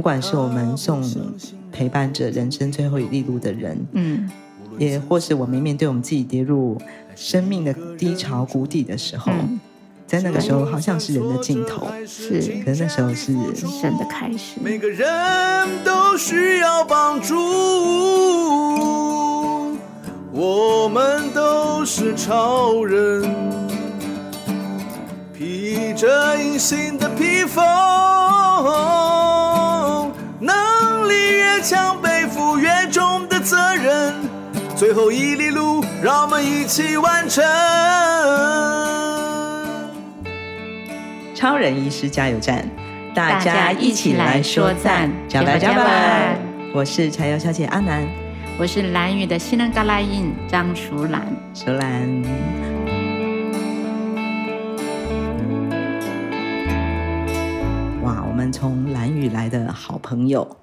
不管是我们送陪伴着人生最后一粒路的人，嗯，也或是我们面对我们自己跌入生命的低潮谷底的时候。嗯在那个时候，好像是人的尽头，是，可是那时候是神的开始。每个人都需要帮助，我们都是超人，披着隐形的披风，越强，背负越重的责任，最后一里路，让我们一起完成。超人医师加油站，大家一起来说赞，加油加油！我是柴油小姐阿南，我是蓝宇的西兰嘎拉印张淑兰，淑兰。哇，我们从蓝屿来的好朋友，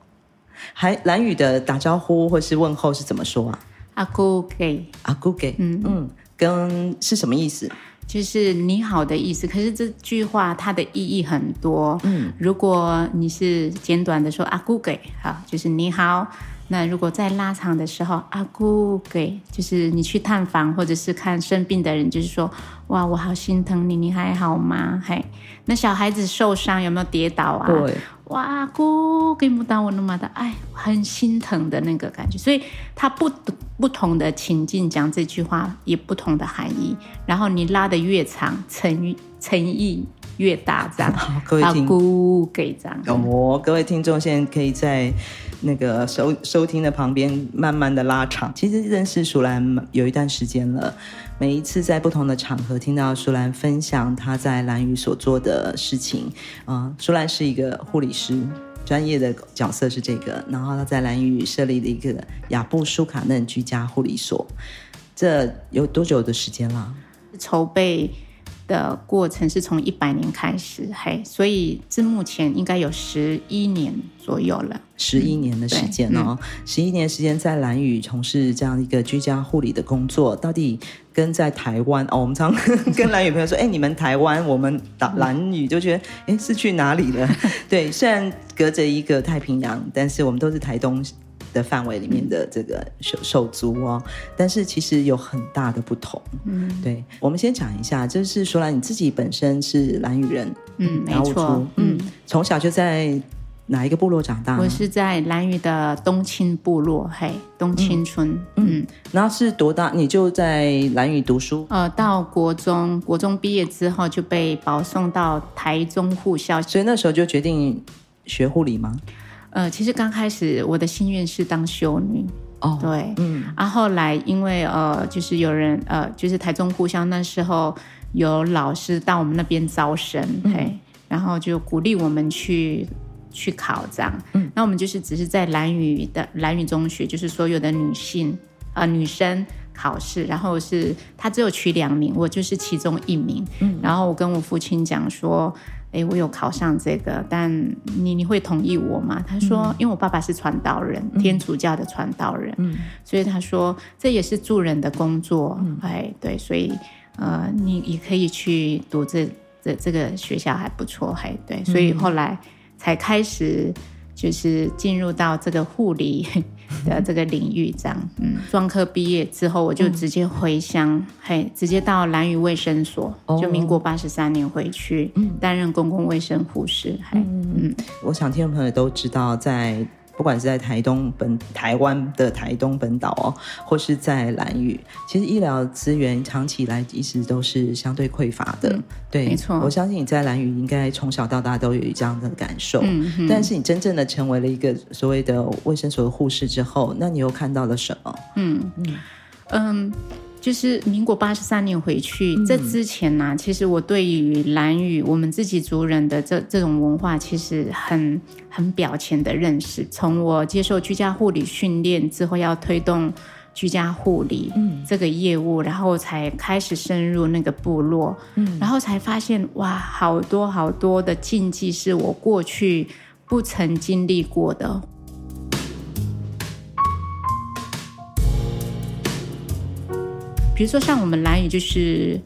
还兰屿的打招呼或是问候是怎么说啊？阿姑给，阿姑给，嗯嗯，跟是什么意思？就是你好的意思，可是这句话它的意义很多。嗯，如果你是简短的说阿姑给，好，就是你好。那如果在拉长的时候，阿姑给，就是你去探访或者是看生病的人，就是说，哇，我好心疼你，你还好吗？嘿，那小孩子受伤有没有跌倒啊？对。哇，阿姑给不到我那么的，哎，很心疼的那个感觉。所以他不不同的情境讲这句话，也不同的含义。然后你拉的越长，诚意诚意越大，这样。好，各位听，阿姑给这样。哦，各位听众现在可以在那个收收听的旁边慢慢的拉长。其实认识淑兰有一段时间了。每一次在不同的场合听到舒兰分享她在兰屿所做的事情，啊，舒兰是一个护理师，专业的角色是这个，然后她在兰屿设立了一个雅布舒卡嫩居家护理所，这有多久的时间了？筹备。的过程是从一百年开始，嘿，所以至目前应该有十一年左右了，十一年的时间哦，十一、嗯、年时间在兰宇从事这样一个居家护理的工作，到底跟在台湾哦，我们常 跟兰宇朋友说，哎，你们台湾，我们打兰宇就觉得，哎，是去哪里了？对，虽然隔着一个太平洋，但是我们都是台东。的范围里面的这个手手足哦，但是其实有很大的不同。嗯，对，我们先讲一下，就是说来你自己本身是兰屿人，嗯，没错，嗯，从小就在哪一个部落长大？我是在兰屿的东青部落，嘿，东青村，嗯，嗯，然后是多大？你就在兰屿读书？呃，到国中，国中毕业之后就被保送到台中护校，所以那时候就决定学护理吗？呃，其实刚开始我的心愿是当修女。哦，对，嗯，然后后来因为呃，就是有人呃，就是台中故乡那时候有老师到我们那边招生，嗯、嘿，然后就鼓励我们去去考这样，嗯，那我们就是只是在兰屿的兰屿中学，就是所有的女性呃女生考试，然后是她只有取两名，我就是其中一名，嗯，然后我跟我父亲讲说。哎，我有考上这个，但你你会同意我吗？他说，嗯、因为我爸爸是传道人，嗯、天主教的传道人，嗯，所以他说这也是助人的工作，嗯、哎，对，所以呃，你也可以去读这这这个学校还不错，还对，所以后来才开始。就是进入到这个护理的这个领域，这样，嗯，专科毕业之后，我就直接回乡，嗯、嘿，直接到兰屿卫生所，哦、就民国八十三年回去，嗯，担任公共卫生护士，嘿，嗯，嗯，我想听众朋友都知道，在。不管是在台东本台湾的台东本岛哦，或是在兰屿，其实医疗资源长期以来一直都是相对匮乏的。嗯、对，没错。我相信你在兰屿应该从小到大都有这样的感受。嗯。但是你真正的成为了一个所谓的卫生所的护士之后，那你又看到了什么？嗯嗯嗯。就是民国八十三年回去，嗯、这之前呢、啊，其实我对于兰屿我们自己族人的这这种文化，其实很很表浅的认识。从我接受居家护理训练之后，要推动居家护理这个业务，嗯、然后才开始深入那个部落，嗯、然后才发现哇，好多好多的禁忌是我过去不曾经历过的。比如说，像我们兰屿就是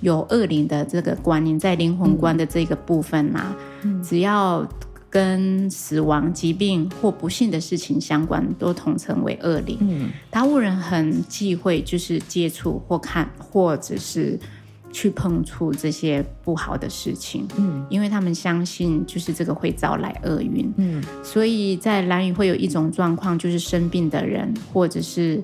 有恶灵的这个观念，在灵魂观的这个部分嘛，嗯、只要跟死亡、疾病或不幸的事情相关，都统称为恶灵。嗯，达悟人很忌讳，就是接触或看，或者是去碰触这些不好的事情。嗯，因为他们相信，就是这个会招来厄运。嗯，所以在蓝屿会有一种状况，就是生病的人，或者是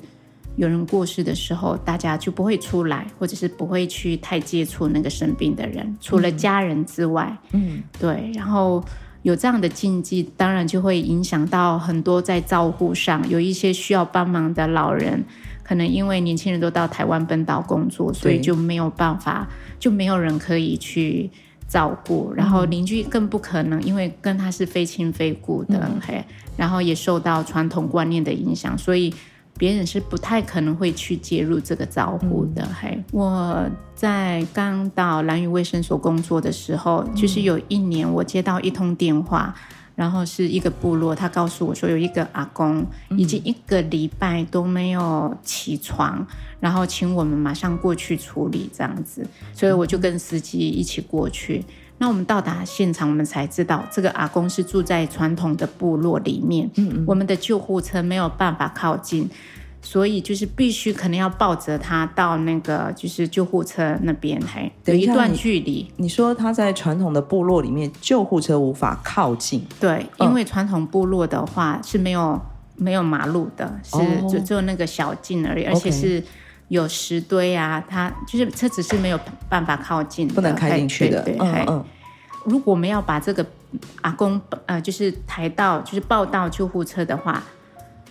有人过世的时候，大家就不会出来，或者是不会去太接触那个生病的人，除了家人之外。嗯，对，然后。有这样的禁忌，当然就会影响到很多在照护上有一些需要帮忙的老人，可能因为年轻人都到台湾本岛工作，所以就没有办法，就没有人可以去照顾。然后邻居更不可能，因为跟他是非亲非故的，嗯、嘿，然后也受到传统观念的影响，所以。别人是不太可能会去介入这个招呼的。嘿、嗯，我在刚到兰屿卫生所工作的时候，嗯、就是有一年我接到一通电话，然后是一个部落，他告诉我说有一个阿公已经一个礼拜都没有起床，然后请我们马上过去处理这样子，所以我就跟司机一起过去。那我们到达现场，我们才知道这个阿公是住在传统的部落里面。嗯嗯，我们的救护车没有办法靠近，所以就是必须可能要抱着他到那个就是救护车那边，还有一段距离。你，你说他在传统的部落里面，救护车无法靠近。对，因为传统部落的话是没有没有马路的，是就只有那个小径而已，而且是。有石堆啊，它就是车子是没有办法靠近的，不能开进去的。对，对，对，嗯嗯。如果我们要把这个阿公呃，就是抬到，就是抱到救护车的话，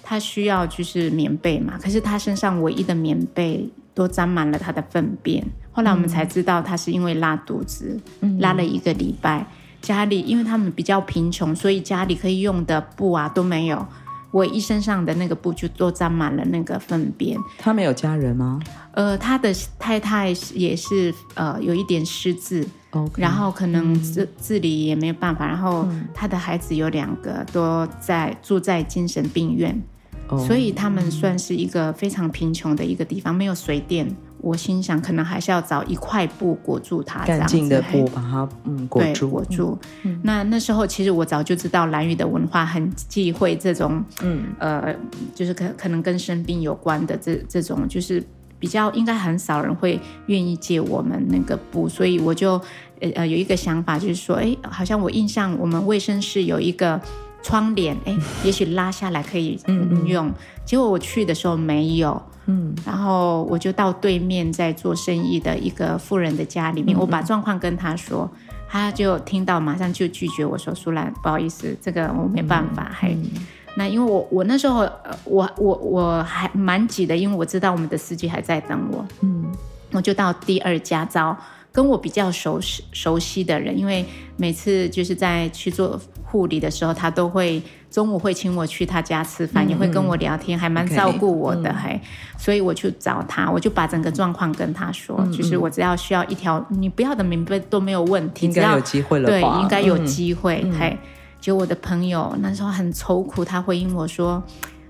他需要就是棉被嘛。可是他身上唯一的棉被都沾满了他的粪便。后来我们才知道，他是因为拉肚子，嗯、拉了一个礼拜。家里因为他们比较贫穷，所以家里可以用的布啊都没有。我一身上的那个布就都沾满了那个粪便。他没有家人吗？呃，他的太太也是呃有一点失智，Okay. 然后可能自、嗯、自理也没有办法，然后他的孩子有两个都在住在精神病院，oh. 所以他们算是一个非常贫穷的一个地方，没有水电。我心想，可能还是要找一块布裹住它，干净的布把它嗯裹住。裹住。嗯、那那时候其实我早就知道兰屿的文化很忌讳这种嗯呃，就是可可能跟生病有关的这这种，就是比较应该很少人会愿意借我们那个布，所以我就呃呃有一个想法，就是说，哎，好像我印象我们卫生室有一个窗帘，哎，也许拉下来可以嗯用。嗯嗯结果我去的时候没有。嗯，然后我就到对面在做生意的一个富人的家里面，嗯、我把状况跟他说，他就听到，马上就拒绝我说：“苏兰，不好意思，这个我没办法。嘿”还、嗯、那因为我我那时候我我我还蛮急的，因为我知道我们的司机还在等我。嗯，我就到第二家招跟我比较熟悉熟悉的人，因为每次就是在去做护理的时候，他都会。中午会请我去他家吃饭，嗯、也会跟我聊天，还蛮照顾我的，还、嗯，所以我去找他，我就把整个状况跟他说，嗯、就是我只要需要一条你不要的名分都没有问题，应该有机会了，对，应该有机会，还、嗯，就我的朋友那时候很愁苦，他回应我说，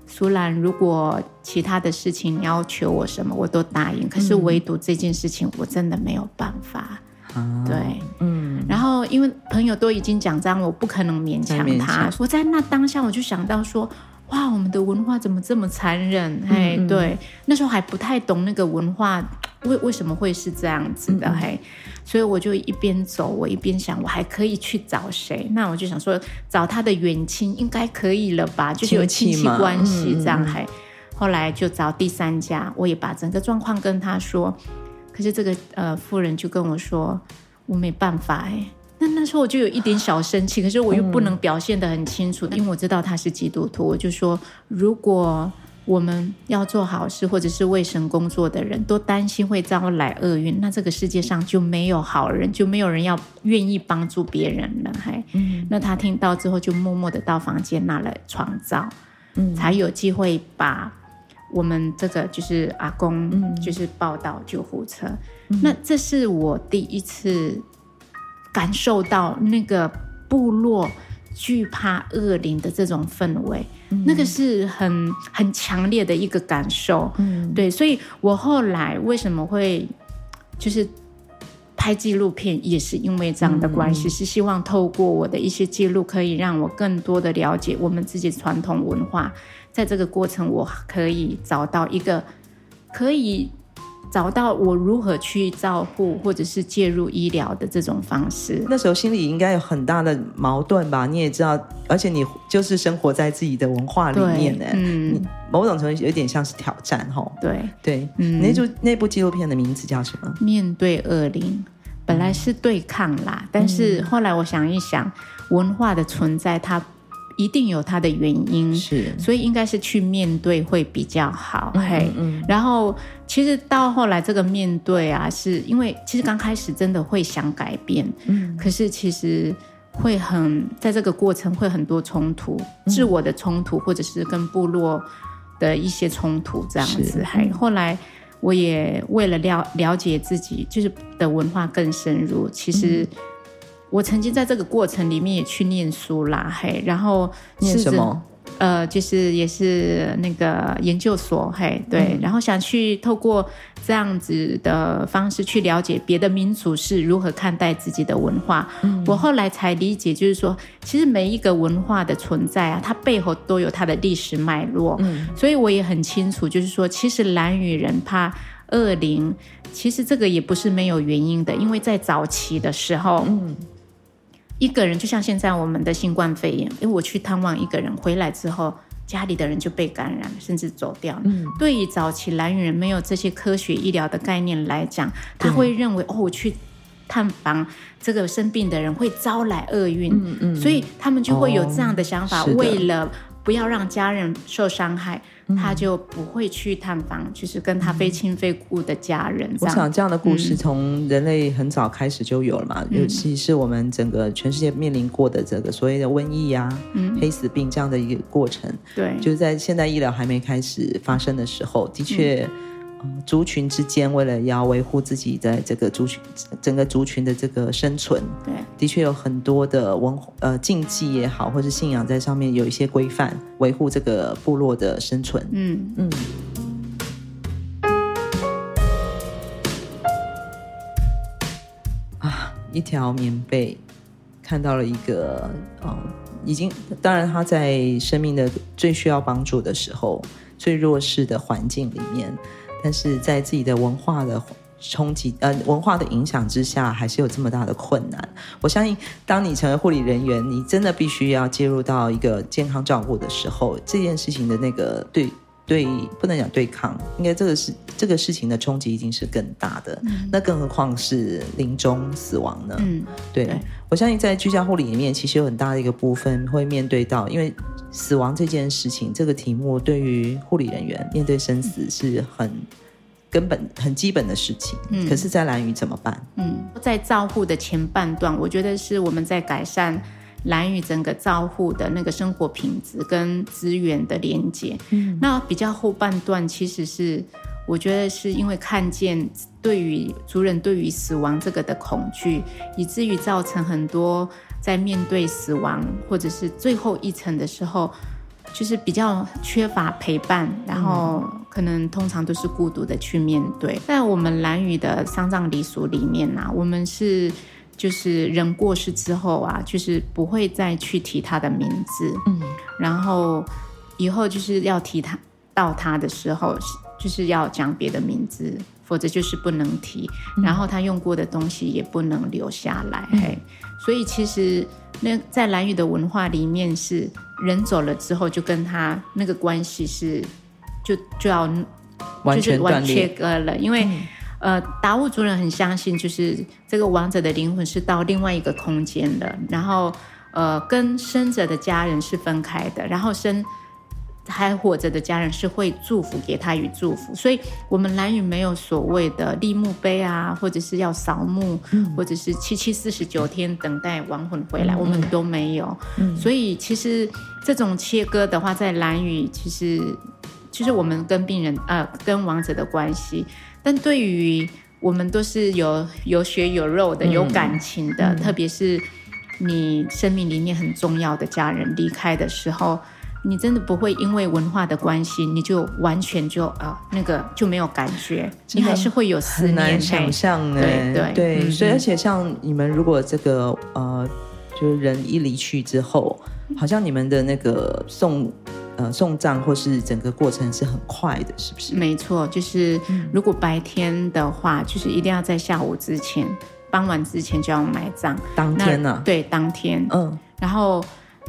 苏兰，如果其他的事情你要求我什么，我都答应，可是唯独这件事情，我真的没有办法。啊、对，嗯，然后因为朋友都已经讲这样了，我不可能勉强他。我在那当下，我就想到说，哇，我们的文化怎么这么残忍？嘿，嗯嗯对，那时候还不太懂那个文化为为什么会是这样子的，嘿、所以我就一边走，我一边想，我还可以去找谁？那我就想说，找他的远亲应该可以了吧？就是有亲戚关系这样，嘿、嗯嗯，后来就找第三家，我也把整个状况跟他说。可是这个呃，妇人就跟我说，我没办法哎。那那时候我就有一点小生气，可是我又不能表现得很清楚，嗯、因为我知道他是基督徒。我就说，如果我们要做好事或者是为神工作的人都担心会招来厄运，那这个世界上就没有好人，就没有人要愿意帮助别人了。还，嗯、那他听到之后就默默的到房间拿了床罩，嗯，才有机会把。我们这个就是阿公，就是报道救护车。嗯、那这是我第一次感受到那个部落惧怕恶灵的这种氛围，嗯、那个是很很强烈的一个感受。嗯、对，所以我后来为什么会就是拍纪录片也是因为这样的关系，嗯、是希望透过我的一些记录，可以让我更多的了解我们自己传统文化。在这个过程，我可以找到一个可以。找到我如何去照顾或者是介入医疗的这种方式，那时候心里应该有很大的矛盾吧？你也知道，而且你就是生活在自己的文化里面呢，嗯，某种程度有点像是挑战吼，对对，嗯，那部那部纪录片的名字叫什么？面对恶灵，本来是对抗啦，嗯，但是后来我想一想，文化的存在它。一定有它的原因，是，所以应该是去面对会比较好。嗯、嘿，嗯、然后其实到后来这个面对啊，是因为其实刚开始真的会想改变，嗯，可是其实会很在这个过程会很多冲突，嗯、自我的冲突，或者是跟部落的一些冲突这样子。嘿，嗯、后来我也为了了了解自己，就是的文化更深入，其实。嗯我曾经在这个过程里面也去念书啦，嘿，然后念什么？呃，就是也是那个研究所，嘿，对，嗯、然后想去透过这样子的方式去了解别的民族是如何看待自己的文化。嗯、我后来才理解，就是说，其实每一个文化的存在啊，它背后都有它的历史脉络。嗯，所以我也很清楚，就是说，其实兰屿人怕恶灵，其实这个也不是没有原因的，因为在早期的时候，嗯。一个人就像现在我们的新冠肺炎，因为我去探望一个人回来之后，家里的人就被感染，甚至走掉了。嗯，对于早期兰屿人没有这些科学医疗的概念来讲，他会认为、嗯、哦，我去探访这个生病的人会招来厄运，嗯嗯，所以他们就会有这样的想法，哦、为了不要让家人受伤害。他就不会去探访，就是跟他非亲非故的家人。我想这样的故事从人类很早开始就有了嘛，嗯、尤其是我们整个全世界面临过的这个所谓的瘟疫啊、嗯、黑死病这样的一个过程。对，就是在现代医疗还没开始发生的时候，的确。嗯族群之间为了要维护自己在这个族群整个族群的这个生存，对，的确有很多的文呃禁忌也好，或是信仰在上面有一些规范，维护这个部落的生存。嗯嗯。啊，一条棉被，看到了一个哦，已经当然他在生命的最需要帮助的时候，最弱势的环境里面。但是在自己的文化的冲击，呃，文化的影响之下，还是有这么大的困难。我相信，当你成为护理人员，你真的必须要介入到一个健康照顾的时候，这件事情的那个对对，不能讲对抗，应该这个是这个事情的冲击已经是更大的。嗯、那更何况是临终死亡呢？嗯，对，对我相信在居家护理里面，其实有很大的一个部分会面对到，因为。死亡这件事情，这个题目对于护理人员面对生死是很根本、很基本的事情。嗯，可是，在蓝宇怎么办？嗯，在照护的前半段，我觉得是我们在改善兰屿整个照护的那个生活品质跟资源的连接。嗯，那比较后半段，其实是我觉得是因为看见对于族人对于死亡这个的恐惧，以至于造成很多。在面对死亡或者是最后一程的时候，就是比较缺乏陪伴，然后可能通常都是孤独的去面对。在我们兰屿的丧葬礼俗里面呢、啊，我们是就是人过世之后啊，就是不会再去提他的名字，嗯，然后以后就是要提他到他的时候，就是要讲别的名字，否则就是不能提，然后他用过的东西也不能留下来，嗯、嘿。所以其实那在兰宇的文化里面，是人走了之后，就跟他那个关系是就就要就是完切割了。因为、嗯、呃，达悟族人很相信，就是这个亡者的灵魂是到另外一个空间的，然后呃，跟生者的家人是分开的，然后生。还活着的家人是会祝福给他与祝福，所以我们蓝屿没有所谓的立墓碑啊，或者是要扫墓，嗯、或者是七七四十九天等待亡魂回来，嗯、我们都没有。嗯、所以其实这种切割的话，在蓝屿其实就是我们跟病人呃跟亡者的关系，但对于我们都是有有血有肉的，有感情的，嗯、特别是你生命里面很重要的家人离开的时候。你真的不会因为文化的关系，你就完全就啊、呃、那个就没有感觉，你还是会有思念。很难想象哎，对对，嗯、所以而且像你们如果这个呃，就是人一离去之后，好像你们的那个送呃送葬或是整个过程是很快的，是不是？没错，就是如果白天的话，就是一定要在下午之前、傍晚之前就要埋葬。当天呢、啊？对，当天。嗯，然后。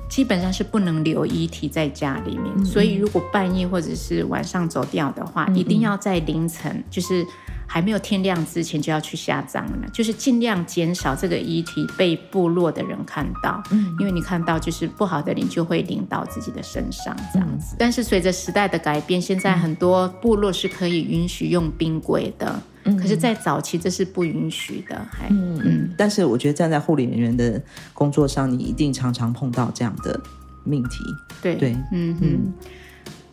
基本上是不能留遗体在家里面，所以如果半夜或者是晚上走掉的话，一定要在凌晨，就是还没有天亮之前就要去下葬了，就是尽量减少这个遗体被部落的人看到，嗯，因为你看到就是不好的灵就会领到自己的身上这样子。嗯、但是随着时代的改变，现在很多部落是可以允许用冰柜的。可是，在早期这是不允许的，还嗯嗯。但是，我觉得站在护理人员的工作上，你一定常常碰到这样的命题。对对，嗯嗯。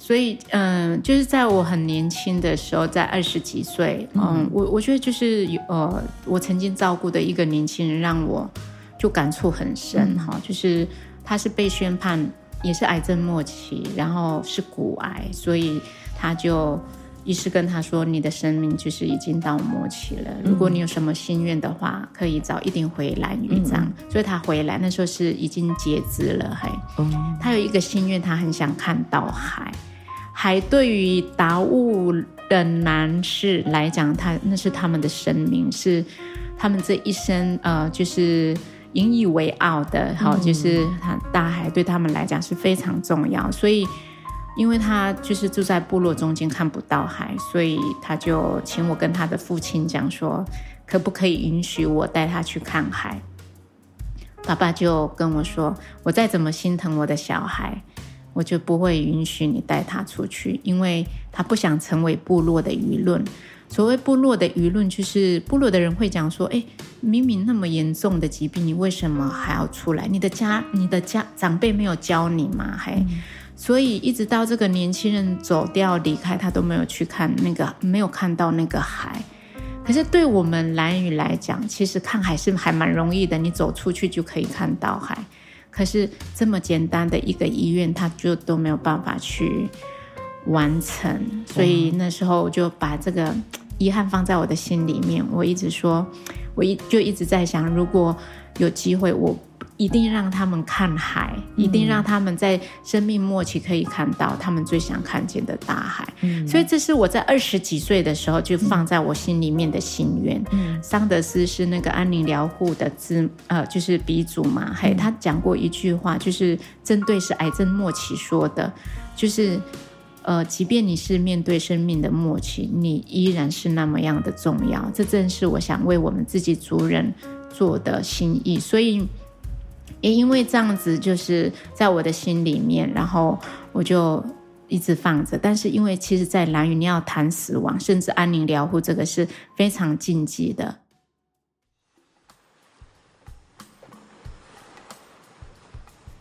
所以，嗯、呃，就是在我很年轻的时候，在二十几岁，嗯，嗯我我觉得就是呃，我曾经照顾的一个年轻人，让我就感触很深哈、嗯。就是他是被宣判也是癌症末期，然后是骨癌，所以他就。医师跟他说：“你的生命就是已经到末期了。如果你有什么心愿的话，可以早一点回兰屿这样。嗯”所以他回来那时候是已经截肢了，还、嗯。他有一个心愿，他很想看到海。海对于达悟的男士来讲，他那是他们的生命，是他们这一生呃，就是引以为傲的。好、嗯，就是他大海对他们来讲是非常重要，所以。因为他就是住在部落中间看不到海，所以他就请我跟他的父亲讲说，可不可以允许我带他去看海？爸爸就跟我说，我再怎么心疼我的小孩，我就不会允许你带他出去，因为他不想成为部落的舆论。所谓部落的舆论，就是部落的人会讲说，哎，明明那么严重的疾病，你为什么还要出来？你的家，你的家长辈没有教你吗？还。嗯所以一直到这个年轻人走掉离开，他都没有去看那个，没有看到那个海。可是对我们蓝屿来讲，其实看海是还蛮容易的，你走出去就可以看到海。可是这么简单的一个医院，他就都没有办法去完成。所以那时候我就把这个遗憾放在我的心里面。我一直说，我一就一直在想，如果有机会，我。一定让他们看海，一定让他们在生命末期可以看到他们最想看见的大海。嗯，所以这是我在二十几岁的时候就放在我心里面的心愿。嗯，桑德斯是那个安宁疗护的之呃，就是鼻祖嘛。嘿，他讲过一句话，就是针对是癌症末期说的，就是呃，即便你是面对生命的末期，你依然是那么样的重要。这正是我想为我们自己族人做的心意。所以。也因为这样子，就是在我的心里面，然后我就一直放着。但是因为其实，在兰屿你要谈死亡，甚至安宁疗护，这个是非常禁忌的。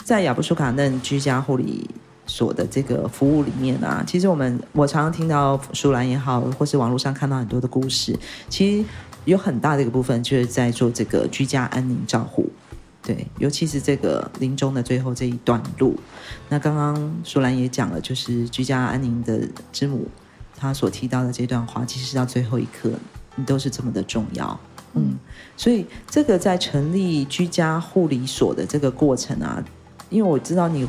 在亚布舒卡嫩居家护理所的这个服务里面啊，其实我们我常常听到舒兰也好，或是网络上看到很多的故事，其实有很大的一个部分就是在做这个居家安宁照护。对，尤其是这个临终的最后这一段路，那刚刚舒兰也讲了，就是居家安宁的之母，她所提到的这段话，其实到最后一刻，你都是这么的重要。嗯，所以这个在成立居家护理所的这个过程啊，因为我知道你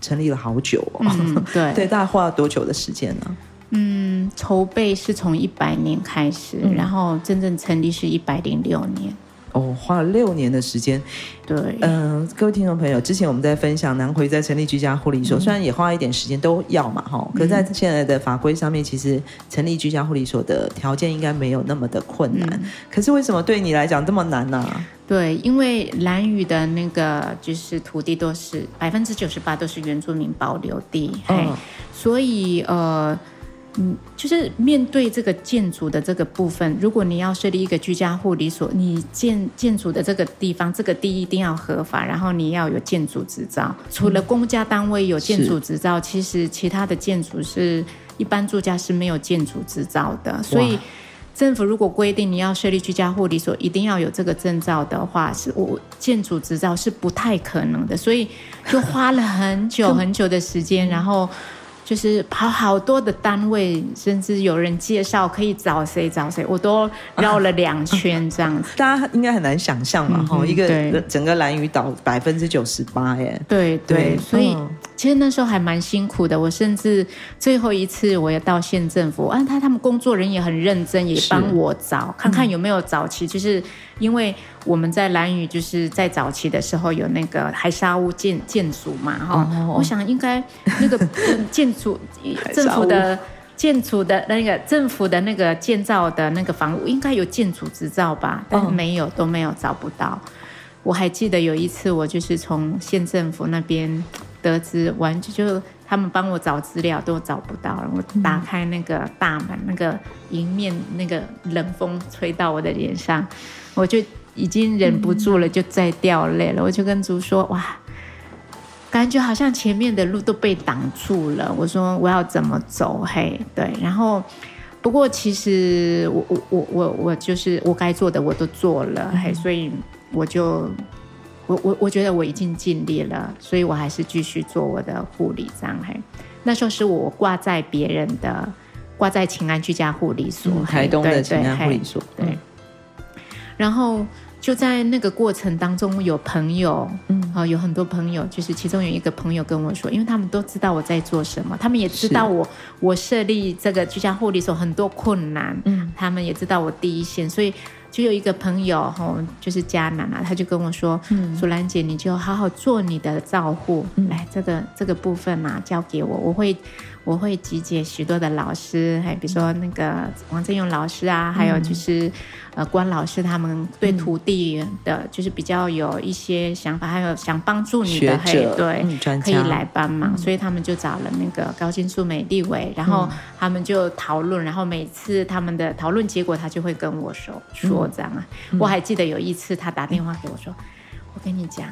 成立了好久哦，嗯、对对，大概花了多久的时间呢？嗯，筹备是从一百年开始，嗯，然后真正成立是一百零六年。哦，花了六年的时间，对，嗯、呃，各位听众朋友，之前我们在分享南回在成立居家护理所，嗯、虽然也花一点时间都要嘛，哈，可是在现在的法规上面，其实成立居家护理所的条件应该没有那么的困难。嗯、可是为什么对你来讲这么难呢、啊？对，因为兰屿的那个就是土地都是百分之九十八都是原住民保留地，所以呃。嗯，就是面对这个建筑的这个部分，如果你要设立一个居家护理所，你建建筑的这个地方，这个地一定要合法，然后你要有建筑执照。除了公家单位有建筑执照，其实其他的建筑是一般住家是没有建筑执照的。所以政府如果规定你要设立居家护理所，一定要有这个证照的话，是我建筑执照是不太可能的，所以就花了很久很久的时间，然后。就是跑好多的单位，甚至有人介绍可以找谁找谁，我都绕了两圈这样子。大家应该很难想象嘛，哈、嗯，一个整个兰屿岛百分之九十八耶。对对，对，所以、嗯、其实那时候还蛮辛苦的。我甚至最后一次我也到县政府，啊，他他们工作人也很认真，也帮我找看看有没有早期，就是。因为我们在兰屿就是在早期的时候有那个海沙屋建建筑嘛，哈、哦，我想应该那个 建筑政府的建筑的那个政府的那个建造的那个房屋应该有建筑执照吧，但是没有，都没有找不到。我还记得有一次我就是从县政府那边得知，完全就他们帮我找资料都找不到了。我打开那个大门，那个迎面那个冷风吹到我的脸上。我就已经忍不住了，就再掉泪了。我就跟猪说：“哇，感觉好像前面的路都被挡住了。”我说：“我要怎么走？”嘿，对。然后，不过其实我我我我我就是我该做的我都做了，嘿，所以我就我我我觉得我已经尽力了，所以我还是继续做我的护理这样。嘿，那时候是我挂在别人的，挂在勤安居家护理所，嗯、台东的勤安护理所，对。然后就在那个过程当中，有朋友，嗯，啊，有很多朋友，就是其中有一个朋友跟我说，因为他们都知道我在做什么，他们也知道我我设立这个居家护理所很多困难，嗯，他们也知道我第一线，所以就有一个朋友，哈，就是嘉南啊，他就跟我说，嗯，淑兰姐，你就好好做你的照护，嗯，来这个这个部分嘛，交给我，我会。我会集结许多的老师，还比如说那个王正勇老师啊，还有就是呃关老师，他们对土地的，就是比较有一些想法，还有想帮助你的，嘿，对，可以来帮忙，所以他们就找了那个高金素美立伟，然后他们就讨论，然后每次他们的讨论结果，他就会跟我说说这样啊。我还记得有一次他打电话给我说，我跟你讲。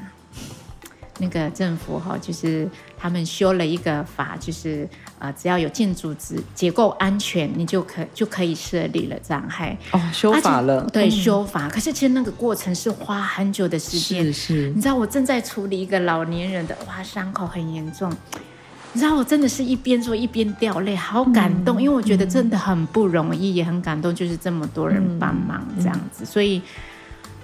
那个政府哈，就是他们修了一个法，就是呃，只要有建筑结结构安全，你就可就可以设立了这样。还哦，修法了，对，修法。可是其实那个过程是花很久的时间。是是。你知道我正在处理一个老年人的，哇，伤口很严重。你知道我真的是一边做一边掉泪，好感动，嗯，因为我觉得真的很不容易，也很感动，就是这么多人帮忙这样子，所以。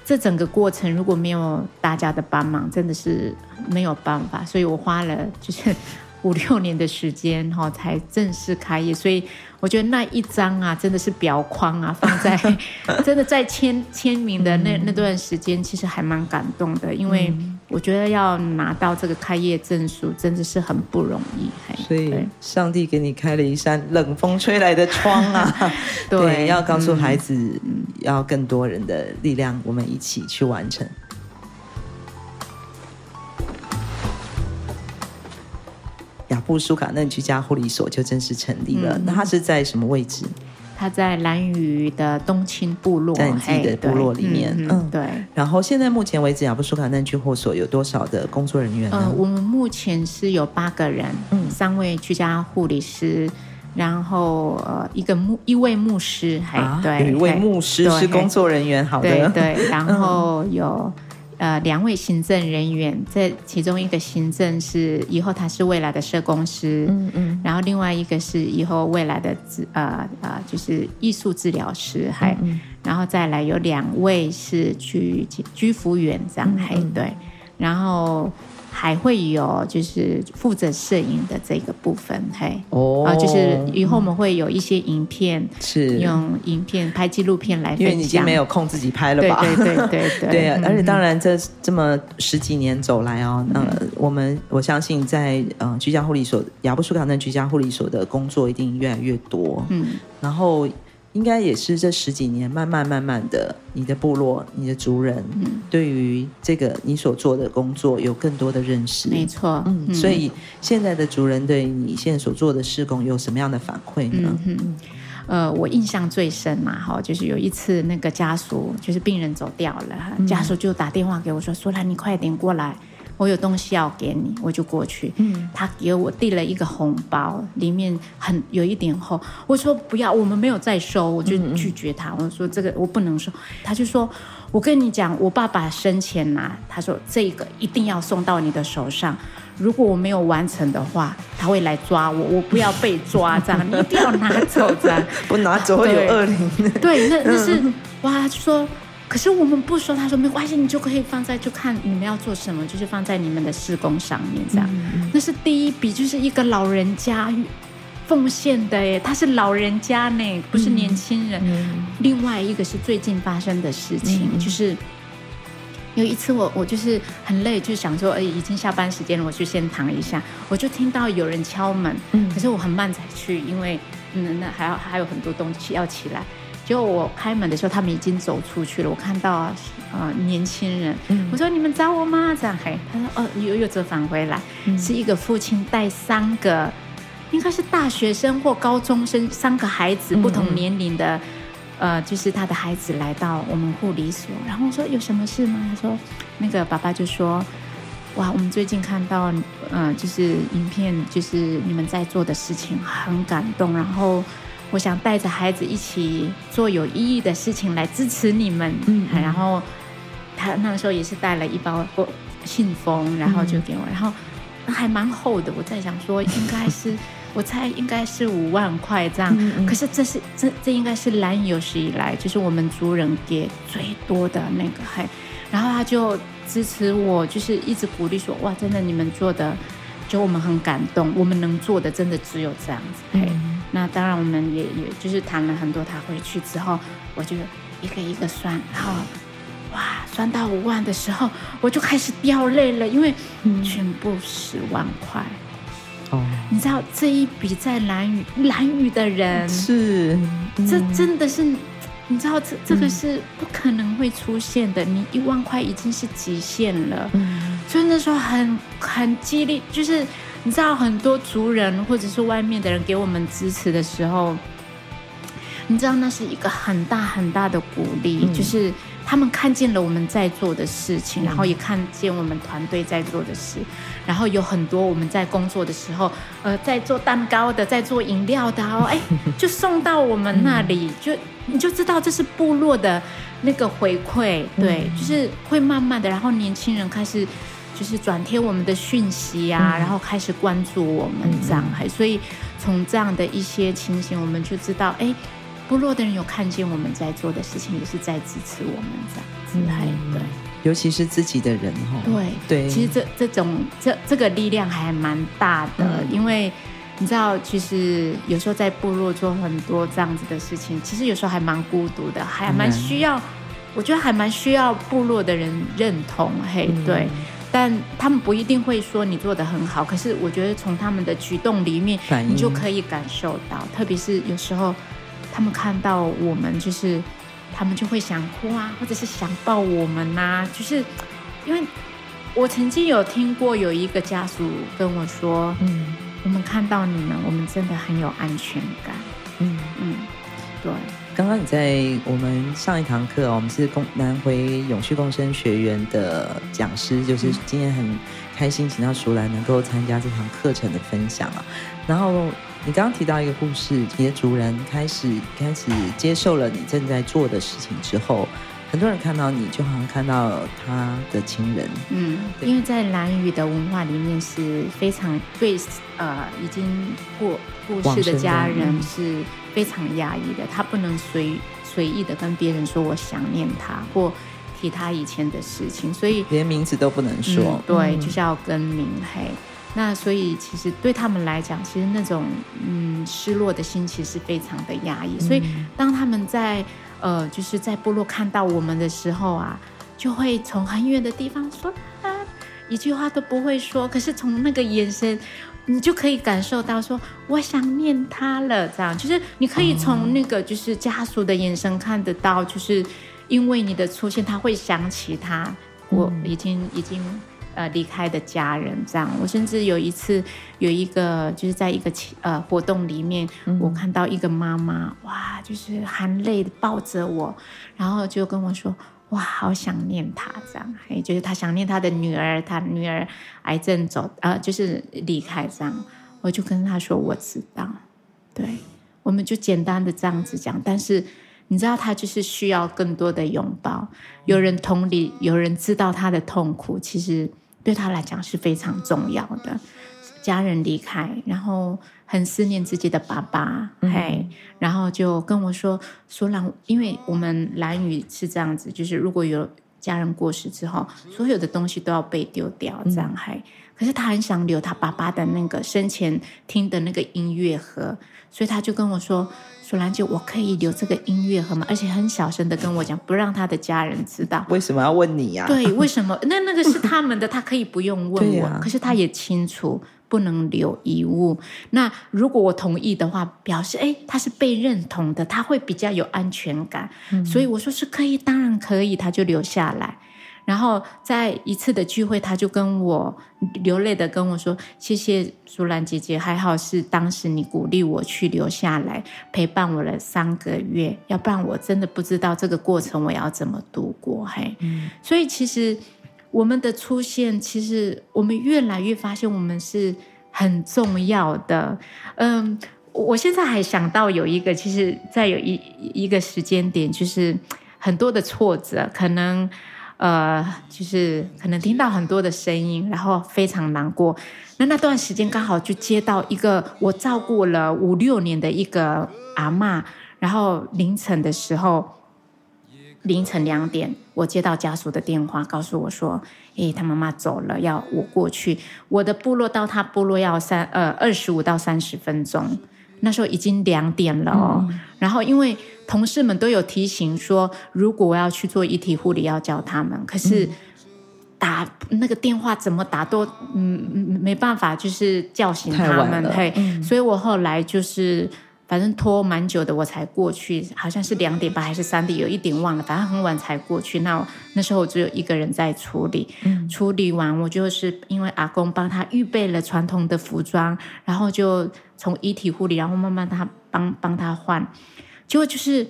这整个过程如果没有大家的帮忙，真的是没有办法。所以我花了就是 五六年的时间哈，才正式开业。所以我觉得那一张啊，真的是表框啊，放在 真的在签签名的那那段时间，其实还蛮感动的，因为。我觉得要拿到这个开业证书，真的是很不容易。所以，上帝给你开了一扇冷风吹来的窗啊！对，对，要告诉孩子，嗯，要更多人的力量，我们一起去完成。雅布苏卡嫩居家护理所就正式成立了。嗯，那它是在什么位置？他在兰屿的东青部落，在你自己的部落里面，嗯，嗯，对。然后现在目前为止，雅布苏卡嫩居护所有多少的工作人员呢？呃，我们目前是有八个人，嗯，三位居家护理师，然后呃一个牧一位牧师，还、啊、对，有一位牧师是工作人员，好的，对，对，然 后有。呃，两位行政人员，这其中一个行政是以后他是未来的社工师，嗯嗯，然后另外一个是以后未来的治呃呃就是艺术治疗师，还、嗯嗯、然后再来有两位是居居服员这样，还、对，然后。还会有就是负责摄影的这个部分，嘿，哦，啊，就是以后我们会有一些影片，是。用影片拍纪录片来分享，因为你已经没有空自己拍了吧？对对对对对，对啊，而且当然这这么十几年走来哦，呃，我们我相信在呃居家护理所雅布舒卡嫩居家护理所的工作一定越来越多，嗯，然后。应该也是这十几年，慢慢慢慢的，你的部落、你的族人，嗯，对于这个你所做的工作有更多的认识。没错，嗯，所以现在的族人对你现在所做的施工有什么样的反馈呢？嗯嗯，呃，我印象最深嘛，哈，就是有一次那个家属，就是病人走掉了，家属就打电话给我说：“苏兰，你快点过来。”我有东西要给你，我就过去。嗯，他给我递了一个红包，里面很有一点厚。我说不要，我们没有再收，我就拒绝他。我说这个我不能收。他就说，我跟你讲，我爸爸生前呐、啊，他说这个一定要送到你的手上。如果我没有完成的话，他会来抓我，我不要被抓，这样你一定要拿走，这样 不拿走会有恶灵。对，那那是哇，就说，可是我们不说，他说没关系，你就可以放在，就看你们要做什么，就是放在你们的施工上面，这样。嗯、那是第一笔，就是一个老人家奉献的耶，他是老人家呢，不是年轻人。嗯、另外一个是最近发生的事情，嗯、就是。有一次我我就是很累，就想说，哎，已经下班时间了，我去先躺一下。我就听到有人敲门，嗯，可是我很慢才去，因为嗯，那还要还有很多东西要起来。结果我开门的时候，他们已经走出去了。我看到呃年轻人，嗯，我说你们找我吗？这样嘿，他说哦，又又折返回来，嗯，是一个父亲带三个，应该是大学生或高中生，三个孩子，不同年龄的。嗯呃，就是他的孩子来到我们护理所，然后我说有什么事吗？他说，那个爸爸就说，哇，我们最近看到，嗯、呃，就是影片，就是你们在做的事情很感动，然后我想带着孩子一起做有意义的事情来支持你们。嗯，然后他那个时候也是带了一包信封，然后就给我，然后还蛮厚的，我在想说应该是。我猜应该是五万块这样，嗯嗯，可是这是这这应该是兰屿有史以来就是我们族人给最多的那个嘿，然后他就支持我，就是一直鼓励说哇，真的你们做的，就我们很感动，我们能做的真的只有这样子那当然我们也也就是谈了很多，他回去之后，我就一个一个算，然后哇，算到五万的时候，我就开始掉泪了，因为全部十万块。你知道这一笔在蓝雨蓝雨的人是，嗯、这真的是，你知道这这个是不可能会出现的。嗯、你一万块已经是极限了，嗯、所以那时候很很激励，就是你知道很多族人或者是外面的人给我们支持的时候，你知道那是一个很大很大的鼓励，嗯、就是。他们看见了我们在做的事情，然后也看见我们团队在做的事，然后有很多我们在工作的时候，呃，在做蛋糕的，在做饮料的哦，哎，就送到我们那里，就你就知道这是部落的那个回馈，对，就是会慢慢的，然后年轻人开始就是转贴我们的讯息啊，然后开始关注我们这样，还所以从这样的一些情形，我们就知道，哎。部落的人有看见我们在做的事情，也是在支持我们这样子，嗯、对，尤其是自己的人哈，对对，对其实这这种这这个力量还蛮大的，嗯、因为你知道，其实有时候在部落做很多这样子的事情，其实有时候还蛮孤独的，还蛮需要，嗯、我觉得还蛮需要部落的人认同，嘿，嗯、对，但他们不一定会说你做的很好，可是我觉得从他们的举动里面，你就可以感受到，特别是有时候。他们看到我们，就是他们就会想哭啊，或者是想抱我们呐、啊。就是因为我曾经有听过有一个家属跟我说：“嗯，我们看到你们，我们真的很有安全感。嗯”嗯嗯，对。刚刚你在我们上一堂课，我们是共南回永续共生学员的讲师，就是今天很开心请到淑兰能够参加这堂课程的分享啊，然后。你刚刚提到一个故事，你的族人开始开始接受了你正在做的事情之后，很多人看到你就好像看到他的亲人。嗯，因为在蓝语的文化里面是非常对呃已经过过世的家人是非常压抑的，他不能随随意的跟别人说我想念他或提他以前的事情，所以连名字都不能说。嗯、对，就是要跟名黑。那所以其实对他们来讲，其实那种嗯失落的心其实非常的压抑。所以当他们在呃就是在部落看到我们的时候啊，就会从很远的地方说啊，一句话都不会说，可是从那个眼神，你就可以感受到说我想念他了。这样就是你可以从那个就是家属的眼神看得到，就是因为你的出现，他会想起他，我已经已经。呃，离开的家人这样，我甚至有一次有一个，就是在一个呃活动里面，嗯、我看到一个妈妈，哇，就是含泪抱着我，然后就跟我说：“哇，好想念他这样，还有就是他想念他的女儿，他女儿癌症走呃，就是离开这样，我就跟他说我知道，对，我们就简单的这样子讲，但是你知道他就是需要更多的拥抱，有人同理，有人知道他的痛苦，其实对他来讲是非常重要的。家人离开，然后很思念自己的爸爸，嗯、嘿，然后就跟我说：“苏兰，因为我们兰屿是这样子，就是如果有家人过世之后，所有的东西都要被丢掉，这样嘿。可是他很想留他爸爸的那个生前听的那个音乐盒，所以他就跟我说。”苏兰姐我可以留这个音乐盒吗？而且很小声的跟我讲，不让他的家人知道。为什么要问你呀、啊？对，为什么？那那个是 他们的，他可以不用问我。啊、可是他也清楚不能留遗物。那如果我同意的话，表示哎，他是被认同的，他会比较有安全感。嗯、所以我说是可以，当然可以，他就留下来。然后在一次的聚会，他就跟我流泪的跟我说：“谢谢苏兰姐姐，还好是当时你鼓励我去留下来陪伴我了三个月，要不然我真的不知道这个过程我要怎么度过。”嘿，嗯，所以其实我们的出现，其实我们越来越发现我们是很重要的。嗯，我现在还想到有一个，其实在有一一个时间点，就是很多的挫折，可能。呃，就是可能听到很多的声音，然后非常难过。那那段时间刚好就接到一个我照顾了五六年的一个阿嬷，然后凌晨的时候，凌晨两点，我接到家属的电话，告诉我说：“诶，他妈妈走了，要我过去。我的部落到他部落要三呃二十五到三十分钟。”那时候已经两点了哦，嗯、然后因为同事们都有提醒说，如果我要去做遗体护理，要叫他们。可是打那个电话怎么打都嗯没办法，就是叫醒他们。嘿，嗯、所以我后来就是。反正拖蛮久的，我才过去，好像是两点吧，还是三点，有一点忘了。反正很晚才过去。那那时候我只有一个人在处理，嗯、处理完我就是因为阿公帮他预备了传统的服装，然后就从遗体护理，然后慢慢他帮帮他换。结果就是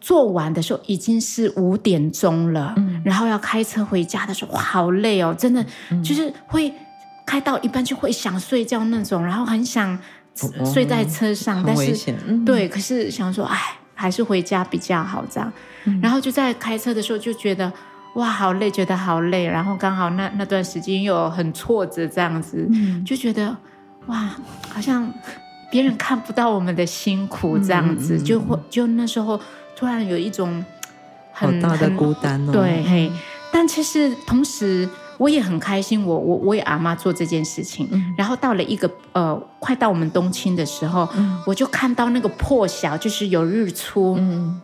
做完的时候已经是五点钟了，嗯、然后要开车回家的时候，哇，好累哦，真的就是会开到一半就会想睡觉那种，然后很想。睡在车上，但是、嗯、对，可是想说，哎，还是回家比较好这样。嗯、然后就在开车的时候就觉得，哇，好累，觉得好累。然后刚好那那段时间又很挫折，这样子，嗯、就觉得，哇，好像别人看不到我们的辛苦这样子，嗯、就会就那时候突然有一种很大的孤单哦。对，嘿，但其实同时。我也很开心，我我我为阿妈做这件事情，嗯、然后到了一个呃，快到我们冬青的时候，嗯、我就看到那个破晓，就是有日出，嗯、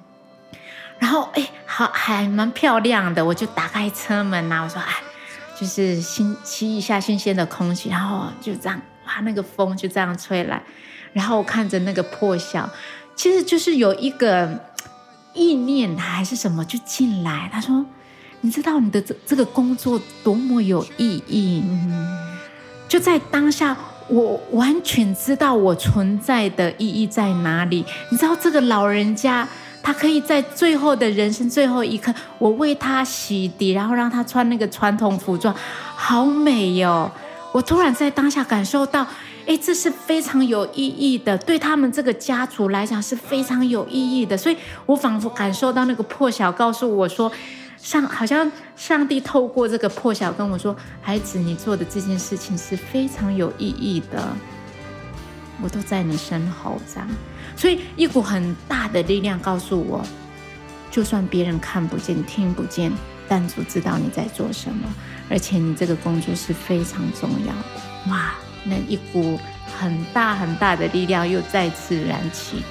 然后哎，好还蛮漂亮的，我就打开车门呐、啊，我说哎，就是新吸一下新鲜的空气，然后就这样，哇，那个风就这样吹来，然后看着那个破晓，其实就是有一个意念还是什么就进来，他说。你知道你的这这个工作多么有意义？就在当下，我完全知道我存在的意义在哪里。你知道这个老人家，他可以在最后的人生最后一刻，我为他洗涤，然后让他穿那个传统服装，好美哟！我突然在当下感受到，哎，这是非常有意义的，对他们这个家族来讲是非常有意义的。所以我仿佛感受到那个破晓告诉我说。上好像上帝透过这个破晓跟我说：“孩子，你做的这件事情是非常有意义的，我都在你身后。”这样，所以一股很大的力量告诉我，就算别人看不见、听不见，但主知道你在做什么，而且你这个工作是非常重要的。哇，那一股很大很大的力量又再次燃起，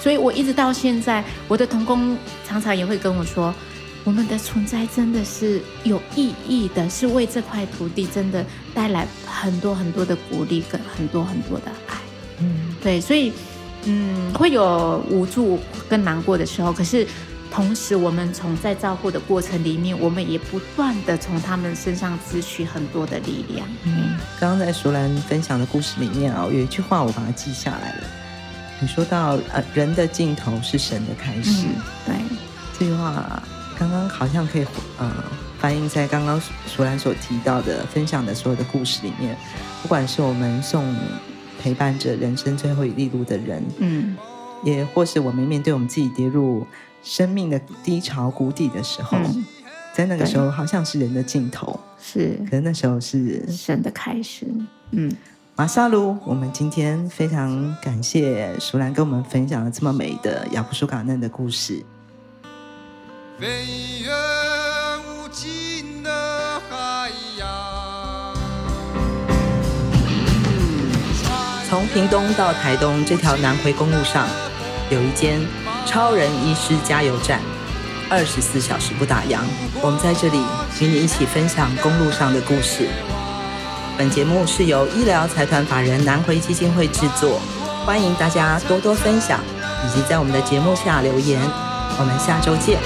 所以我一直到现在，我的同工常常也会跟我说。我们的存在真的是有意义的，是为这块土地真的带来很多很多的鼓励跟很多很多的爱。嗯，对，所以嗯，会有无助跟难过的时候，可是同时我们从在照顾的过程里面，我们也不断的从他们身上汲取很多的力量。嗯，刚刚在淑兰分享的故事里面啊，有一句话我把它记下来了。你说到呃，人的尽头是神的开始。嗯，对，这句话。刚刚刚好像可以呃反映在刚刚淑兰所提到的分享的所有的故事里面，不管是我们送陪伴着人生最后一粒路的人，嗯，也或是我们面对我们自己跌入生命的低潮谷底的时候，嗯、在那个时候好像是人的尽头，是，可是那时候是神的开始。嗯，马萨鲁，我们今天非常感谢淑兰跟我们分享了这么美的雅布舒卡嫩的故事。飞越无尽的海洋。从屏东到台东这条南回公路上，有一间超人医师加油站，二十四小时不打烊。我们在这里与你一起分享公路上的故事。本节目是由医疗财团法人南回基金会制作，欢迎大家多多分享，以及在我们的节目下留言。我们下周见。